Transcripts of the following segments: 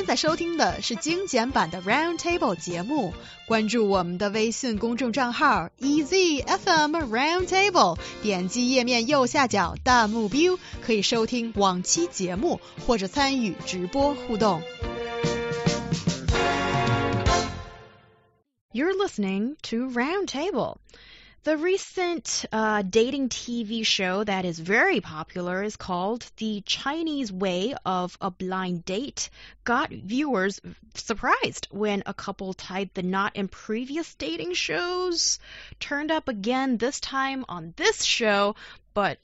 现在收听的是精简版的 Round Table 节目，关注我们的微信公众账号 EZFM Round Table，点击页面右下角弹幕 view，可以收听往期节目或者参与直播互动。You're listening to Round Table. The recent uh, dating TV show that is very popular is called The Chinese Way of a Blind Date. Got viewers surprised when a couple tied the knot in previous dating shows, turned up again this time on this show, but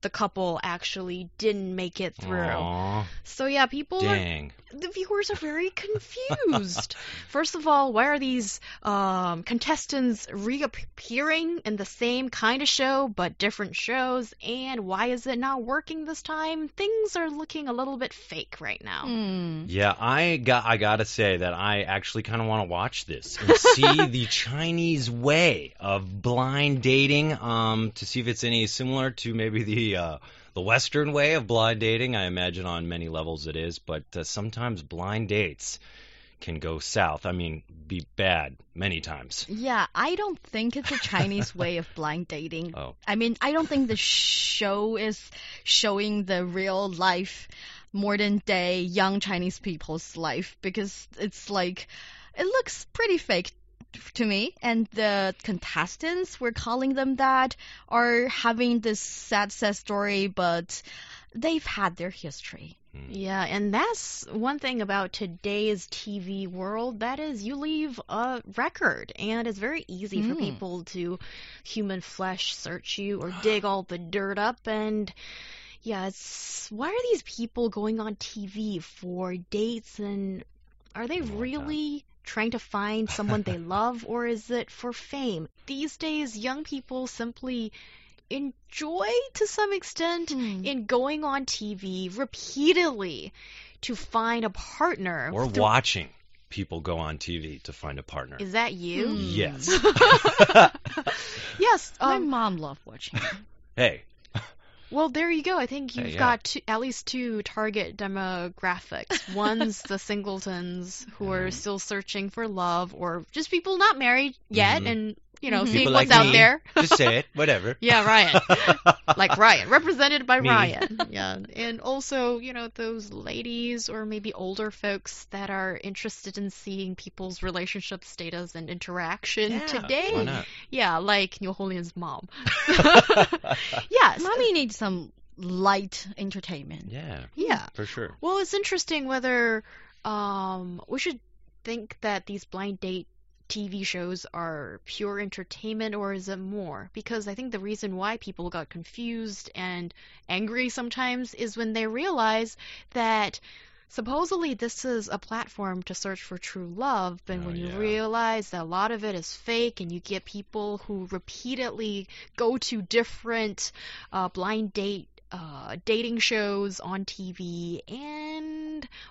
the couple actually didn't make it through. Aww, So yeah, people dang. are the viewers are very confused. First of all, why are these um, contestants reappearing in the same kind of show but different shows? And why is it not working this time? Things are looking a little bit fake right now. Hmm. Yeah, I got I gotta say that I actually kind of want to watch this and see the Chinese way of blind dating, um, to see if it's any similar to maybe the uh, the Western way of blind dating. I imagine on many levels it is, but uh, sometimes blind dates can go south. I mean, be bad many times. Yeah, I don't think it's a Chinese way of blind dating. Oh. I mean, I don't think the show is showing the real life, modern day young Chinese people's life because it's like, it looks pretty fake to me. And the contestants, we're calling them that, are having this sad, sad story, but they've had their history. Yeah, and that's one thing about today's TV world. That is, you leave a record, and it's very easy for Mm. people to human flesh search you or dig all the dirt up. And yeah, it's why are these people going on TV for dates? And are they my really trying to find someone they love, or is it for fame? These days, young people simply enjoy to some extent Hmm. in going on TV repeatedly to find a partner. Or through- watching people go on TV to find a partner. Is that you? Hmm. Yes. yes. My Um, mom loved watching hey, well, there you go. I think you've yeah. got two, at least two target demographics. One's the singletons who are Mhm. still searching for love, or just people not married yet, Mhm. and you know, Mhm. seeing people what's like out me. there. Just say it, whatever. Yeah, Ryan. like Ryan, represented by Me. Ryan. Yeah. And also, you know, those ladies or maybe older folks that are interested in seeing people's relationship status and interaction Yeah, today. Why not? Yeah, like New Holian's mom. yes. Mommy needs some light entertainment. yeah, Yeah. for sure. Well, it's interesting whether um, we should think that these blind date TV shows are pure entertainment or is it more? Because I think the reason why people got confused and angry sometimes is when they realize that supposedly this is a platform to search for true love, but Oh, when you yeah. realize that a lot of it is fake and you get people who repeatedly go to different uh, blind date uh, dating shows on TV, and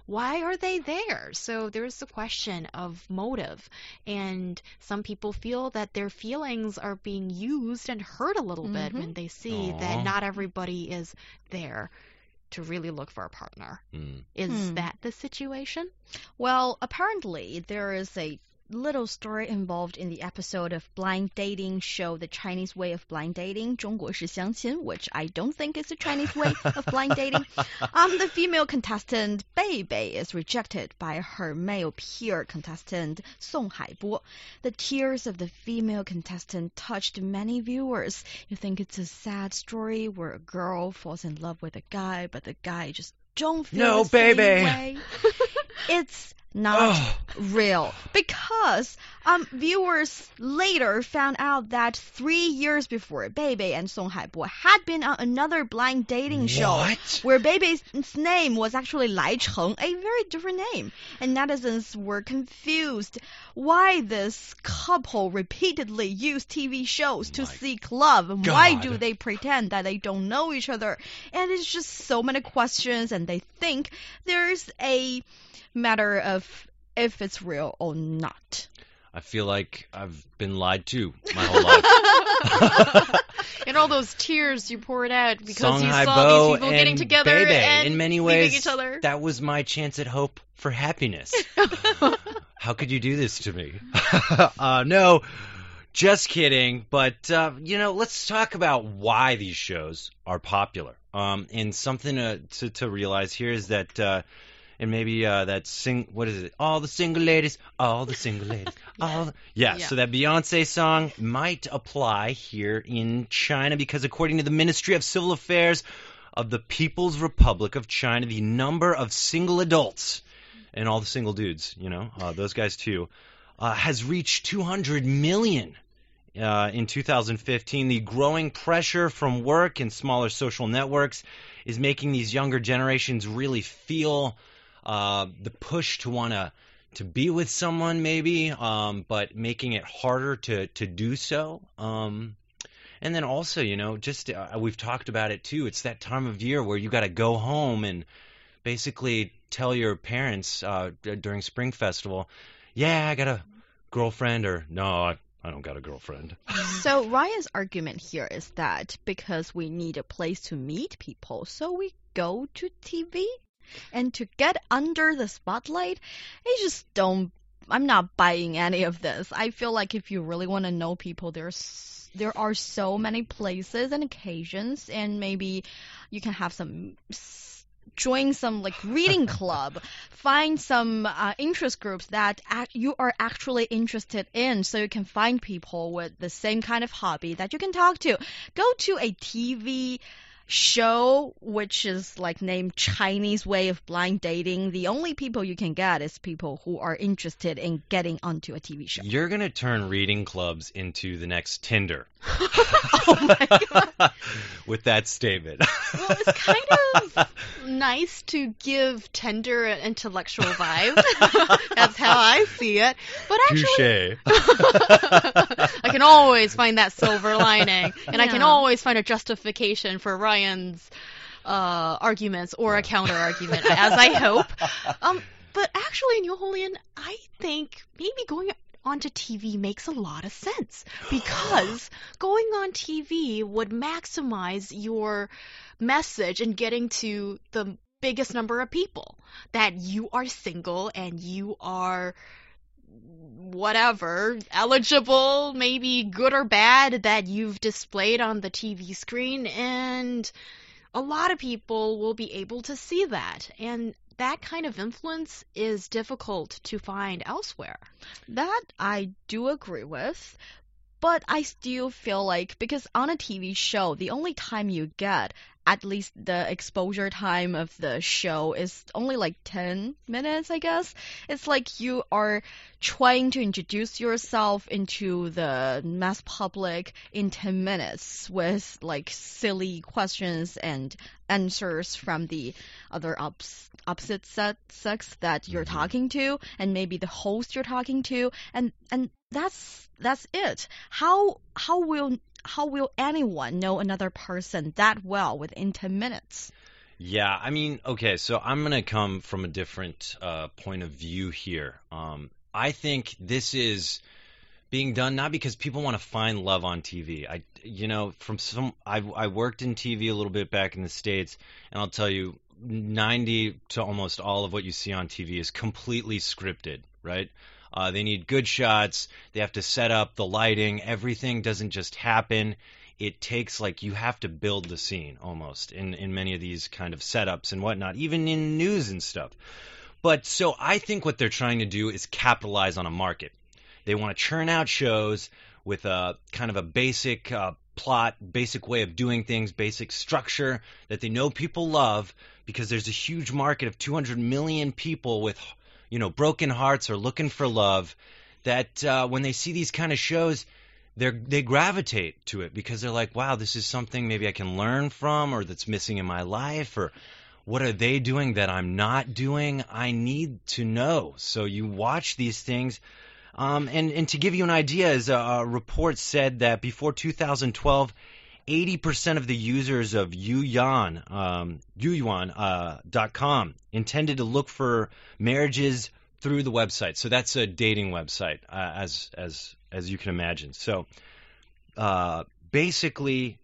why are they there? So there's the question of motive, and some people feel that their feelings are being used and hurt a little bit Mhm. when they see Aw. that not everybody is there to really look for a partner. Mm. Is Hmm. that the situation? Well, apparently there is a little story involved in the episode of blind dating show The Chinese Way of Blind Dating, 中国式相亲, which I don't think is the Chinese way of blind dating. Um, the female contestant Bei Bei is rejected by her male peer contestant Song Haibo. The tears of the female contestant touched many viewers. You think it's a sad story where a girl falls in love with a guy, but the guy just don't feel No, the same baby. way. it's not real. Because um, viewers later found out that three years before, Bebe and Song Haibo had been on another blind dating show where Bebe's name was actually Lai Cheng, a very different name, and netizens were confused why this couple repeatedly use TV shows to My seek love, and why do they pretend that they don't know each other? And it's just so many questions, and they think there's a matter of if it's real or not. I feel like I've been lied to my whole life. and all those tears you poured out because Song you Hai saw Bo these people getting together Bebe. and in many ways, each other. that was my chance at hope for happiness. How could you do this to me? uh, no, just kidding. But uh, you know, let's talk about why these shows are popular. Um, and something to, to to realize here is that. Uh, and maybe uh, that sing what is it? All the single ladies, all the single ladies, all the, yeah, Yeah. So that Beyonce song might apply here in China because according to the Ministry of Civil Affairs of the People's Republic of China, the number of single adults and all the single dudes, you know, uh, those guys too, uh, has reached 200 million. Uh, in 2015, the growing pressure from work and smaller social networks is making these younger generations really feel uh, the push to want to to be with someone, maybe, um, but making it harder to to do so. Um, and then also, you know, just uh, we've talked about it too. It's that time of year where you got to go home and basically tell your parents uh, during Spring Festival, "Yeah, I got a girlfriend," or "No, I, I don't got a girlfriend." So Ryan's argument here is that because we need a place to meet people, so we go to TV, and to get under the spotlight, I just don't. I'm not buying any of this. I feel like if you really want to know people, there's there are so many places and occasions, and maybe you can have some join some like reading club, find some uh, interest groups that you are actually interested in, so you can find people with the same kind of hobby that you can talk to. Go to a TV show which is like named Chinese way of blind dating. The only people you can get is people who are interested in getting onto a TV show. You're gonna turn reading clubs into the next Tinder. oh my god. With that statement. Well, it's kind of nice to give Tinder an intellectual vibe. That's how I see it. But actually, I can always find that silver lining, and I can always find a justification for Ryan's uh, arguments or a counter argument, as I hope. Um, but actually, New Holian, I think maybe going onto TV makes a lot of sense because going on TV would maximize your message and getting to the biggest number of people that you are single and you are whatever eligible maybe good or bad that you've displayed on the TV screen and a lot of people will be able to see that and that kind of influence is difficult to find elsewhere. That I do agree with. But I still feel like because on a TV show, the only time you get at least the exposure time of the show is only like 10 minutes, I guess. It's like you are trying to introduce yourself into the mass public in 10 minutes with like silly questions and answers from the other ups, opposite set, sex that you're Mhm. talking to and maybe the host you're talking to and and that's that's it. How how will how will anyone know another person that well within 10 minutes? Yeah, I mean, okay, so I'm gonna come from a different uh, point of view here. Um, I think this is being done not because people want to find love on TV. I, you know, from some, I, I worked in TV a little bit back in the states, and I'll tell you, 90 to almost all of what you see on TV is completely scripted, right? Uh, they need good shots. They have to set up the lighting. Everything doesn't just happen. It takes like you have to build the scene almost in in many of these kind of setups and whatnot, even in news and stuff. But so I think what they're trying to do is capitalize on a market. They want to churn out shows with a kind of a basic uh, plot, basic way of doing things, basic structure that they know people love because there's a huge market of 200 million people with you know broken hearts or looking for love that uh, when they see these kind of shows they they gravitate to it because they're like wow this is something maybe I can learn from or that's missing in my life or what are they doing that I'm not doing? I need to know. So you watch these things um, and and to give you an idea as a, a report said that before 2012 80% of the users of Yuyuan, um, Yuyuan, uh, com intended to look for marriages through the website. So that's a dating website, uh, as as as you can imagine. So uh, basically,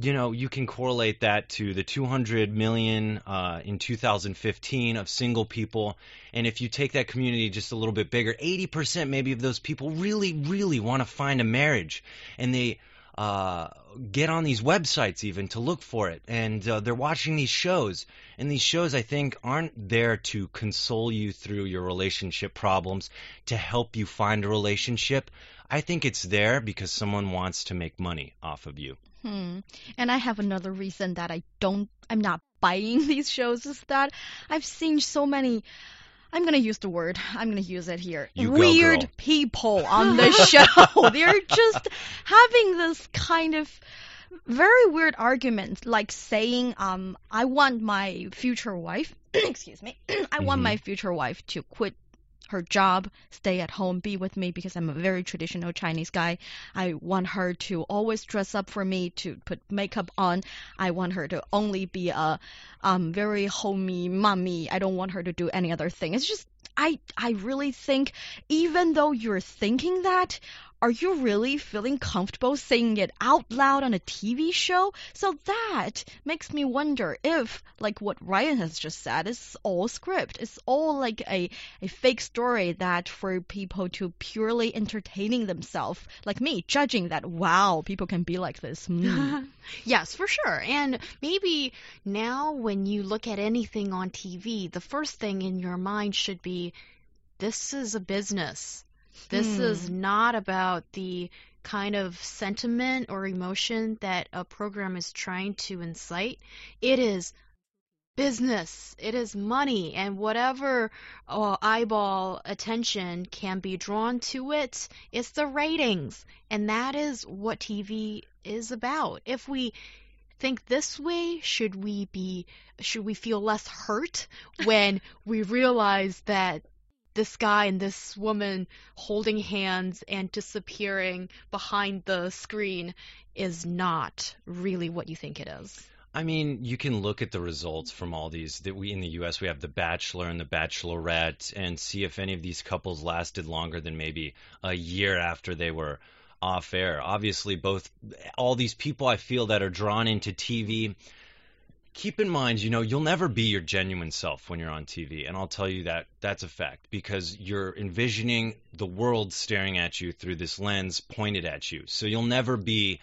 you know, you can correlate that to the 200 million uh, in 2015 of single people, and if you take that community just a little bit bigger, 80% maybe of those people really, really want to find a marriage, and they uh, get on these websites even to look for it, and uh, they're watching these shows, and these shows I think aren't there to console you through your relationship problems, to help you find a relationship. I think it's there because someone wants to make money off of you. Hmm. And I have another reason that I don't, I'm not buying these shows is that I've seen so many. I'm gonna use the word. I'm gonna use it here. You Weird girl. people on the show. They're just having this kind of very weird argument, like saying, um, I want my future wife. excuse me. I want Mhm. my future wife to quit her job, stay at home, be with me because I'm a very traditional Chinese guy. I want her to always dress up for me, to put makeup on. I want her to only be a um, very homey mommy. I don't want her to do any other thing. It's just I I really think even though you're thinking that, are you really feeling comfortable saying it out loud on a TV show? So that makes me wonder if, like what Ryan has just said, it's all script. It's all like a, a fake story that for people to purely entertaining themselves, like me, judging that, wow, people can be like this. Hmm. yes, for sure. And maybe now when you look at anything on TV, the first thing in your mind should be this is a business. This Hmm. is not about the kind of sentiment or emotion that a program is trying to incite. It is business. It is money, and whatever uh, eyeball attention can be drawn to it, it's the ratings, and that is what TV is about. If we think this way, should we be should we feel less hurt when we realize that this guy and this woman holding hands and disappearing behind the screen is not really what you think it is? I mean, you can look at the results from all these that we in the U.S. we have The Bachelor and The Bachelorette, and see if any of these couples lasted longer than maybe a year after they were off air. Obviously, both all these people I feel that are drawn into TV. Keep in mind, you know, you'll never be your genuine self when you're on TV, and I'll tell you that that's a fact because you're envisioning the world staring at you through this lens pointed at you. So you'll never be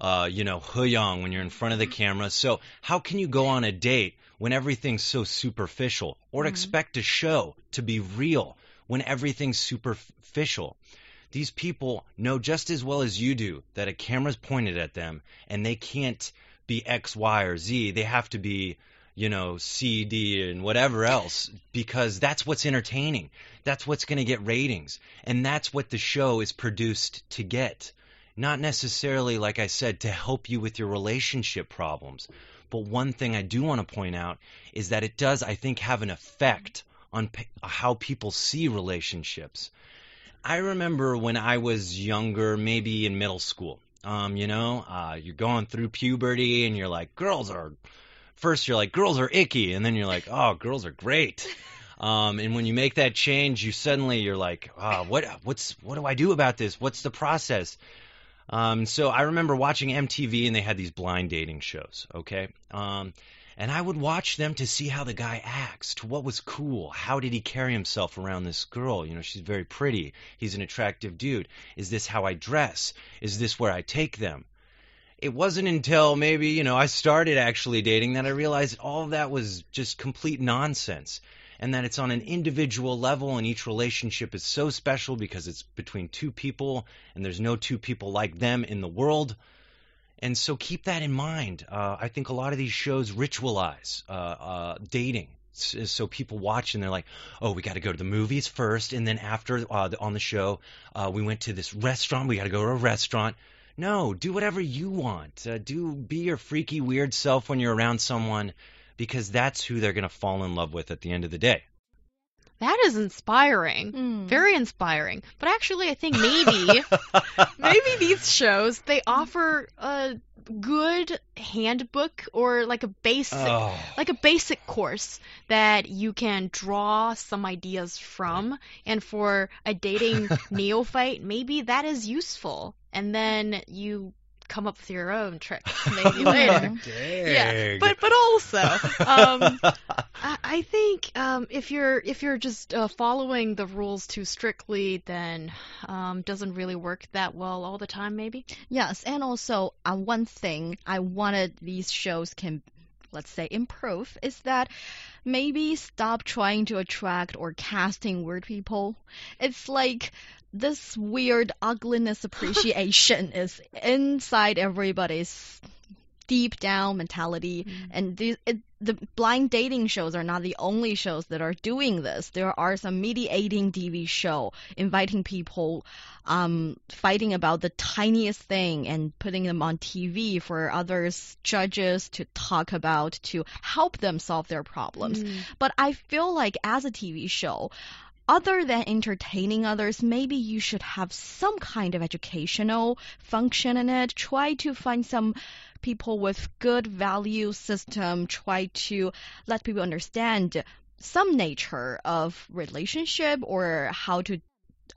uh, you know, Huyang when you're in front of the camera. So how can you go on a date when everything's so superficial, or Mhm. expect a show to be real when everything's superficial? These people know just as well as you do that a camera's pointed at them, and they can't be X, Y, or Z. They have to be, you know, C, D, and whatever else because that's what's entertaining. That's what's going to get ratings, and that's what the show is produced to get not necessarily, like I said, to help you with your relationship problems. But one thing I do want to point out is that it does, I think, have an effect on pe- how people see relationships. I remember when I was younger, maybe in middle school, um, you know, uh, you're going through puberty and you're like, girls are, first you're like, girls are icky, and then you're like, oh, girls are great. Um, and when you make that change, you suddenly you're like, ah, what, what's, what do I do about this? What's the process? Um, so I remember watching MTV and they had these blind dating shows, okay? Um, and I would watch them to see how the guy acts, to what was cool, how did he carry himself around this girl? You know, she's very pretty, he's an attractive dude. Is this how I dress? Is this where I take them? It wasn't until maybe, you know, I started actually dating that I realized all that was just complete nonsense and that it's on an individual level and each relationship is so special because it's between two people and there's no two people like them in the world. And so keep that in mind. Uh, I think a lot of these shows ritualize uh, uh, dating. So people watch and they're like, "Oh, we got to go to the movies first, and then after uh, on the show, uh, we went to this restaurant. We got to go to a restaurant." No, do whatever you want. Uh, do be your freaky weird self when you're around someone, because that's who they're gonna fall in love with at the end of the day. That is inspiring. Mm. Very inspiring. But actually, I think maybe maybe these shows they offer a good handbook or like a basic Oh. like a basic course that you can draw some ideas from and for a dating neophyte maybe that is useful and then you come up with your own tricks maybe later yeah but but also um I, think um, if you're if you're just uh, following the rules too strictly, then um, doesn't really work that well all the time. Maybe. Yes, and also uh, one thing I wanted these shows can, let's say, improve is that maybe stop trying to attract or casting weird people. It's like this weird ugliness appreciation is inside everybody's deep down mentality. And the, it, the blind dating shows are not the only shows that are doing this. There are some mediating tv show inviting people um, fighting about the tiniest thing and putting them on tv for others judges to talk about to help them solve their problems. Mm. but i feel like as a tv show other than entertaining others, maybe you should have some kind of educational function in it. Try to find some people with good value system. Try to let people understand some nature of relationship or how to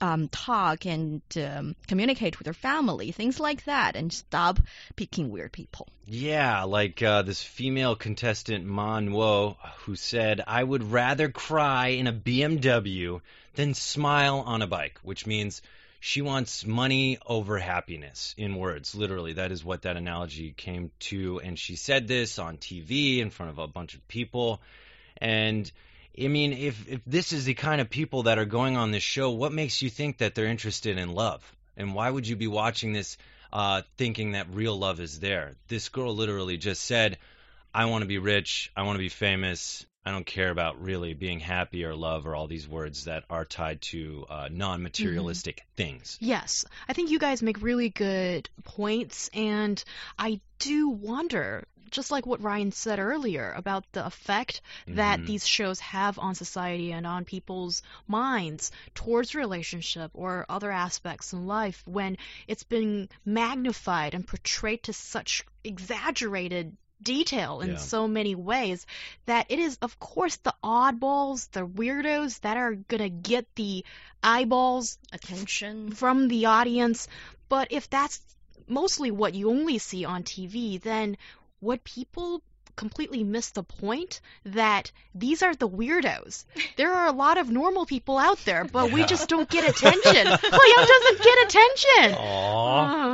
um, talk and um, communicate with their family, things like that, and stop picking weird people. Yeah, like uh, this female contestant Ma Nuo, who said, "I would rather cry in a BMW than smile on a bike," which means she wants money over happiness. In words, literally, that is what that analogy came to. And she said this on TV in front of a bunch of people. And I mean, if if this is the kind of people that are going on this show, what makes you think that they're interested in love? And why would you be watching this uh, thinking that real love is there? This girl literally just said, "I want to be rich. I want to be famous. I don't care about really being happy or love or all these words that are tied to uh, non-materialistic things." Yes, I think you guys make really good points, and I do wonder, just like what Ryan said earlier, about the effect that Mhm. these shows have on society and on people's minds towards relationship or other aspects in life when it's been magnified and portrayed to such exaggerated detail in Yeah. so many ways that it is of course the oddballs the weirdos that are gonna get the eyeballs Attention. from the audience. But if that's mostly what you only see on TV, then would people completely miss the point that these are the weirdos? There are a lot of normal people out there, but we just don't get attention. Young doesn't get attention. Aww. Uh,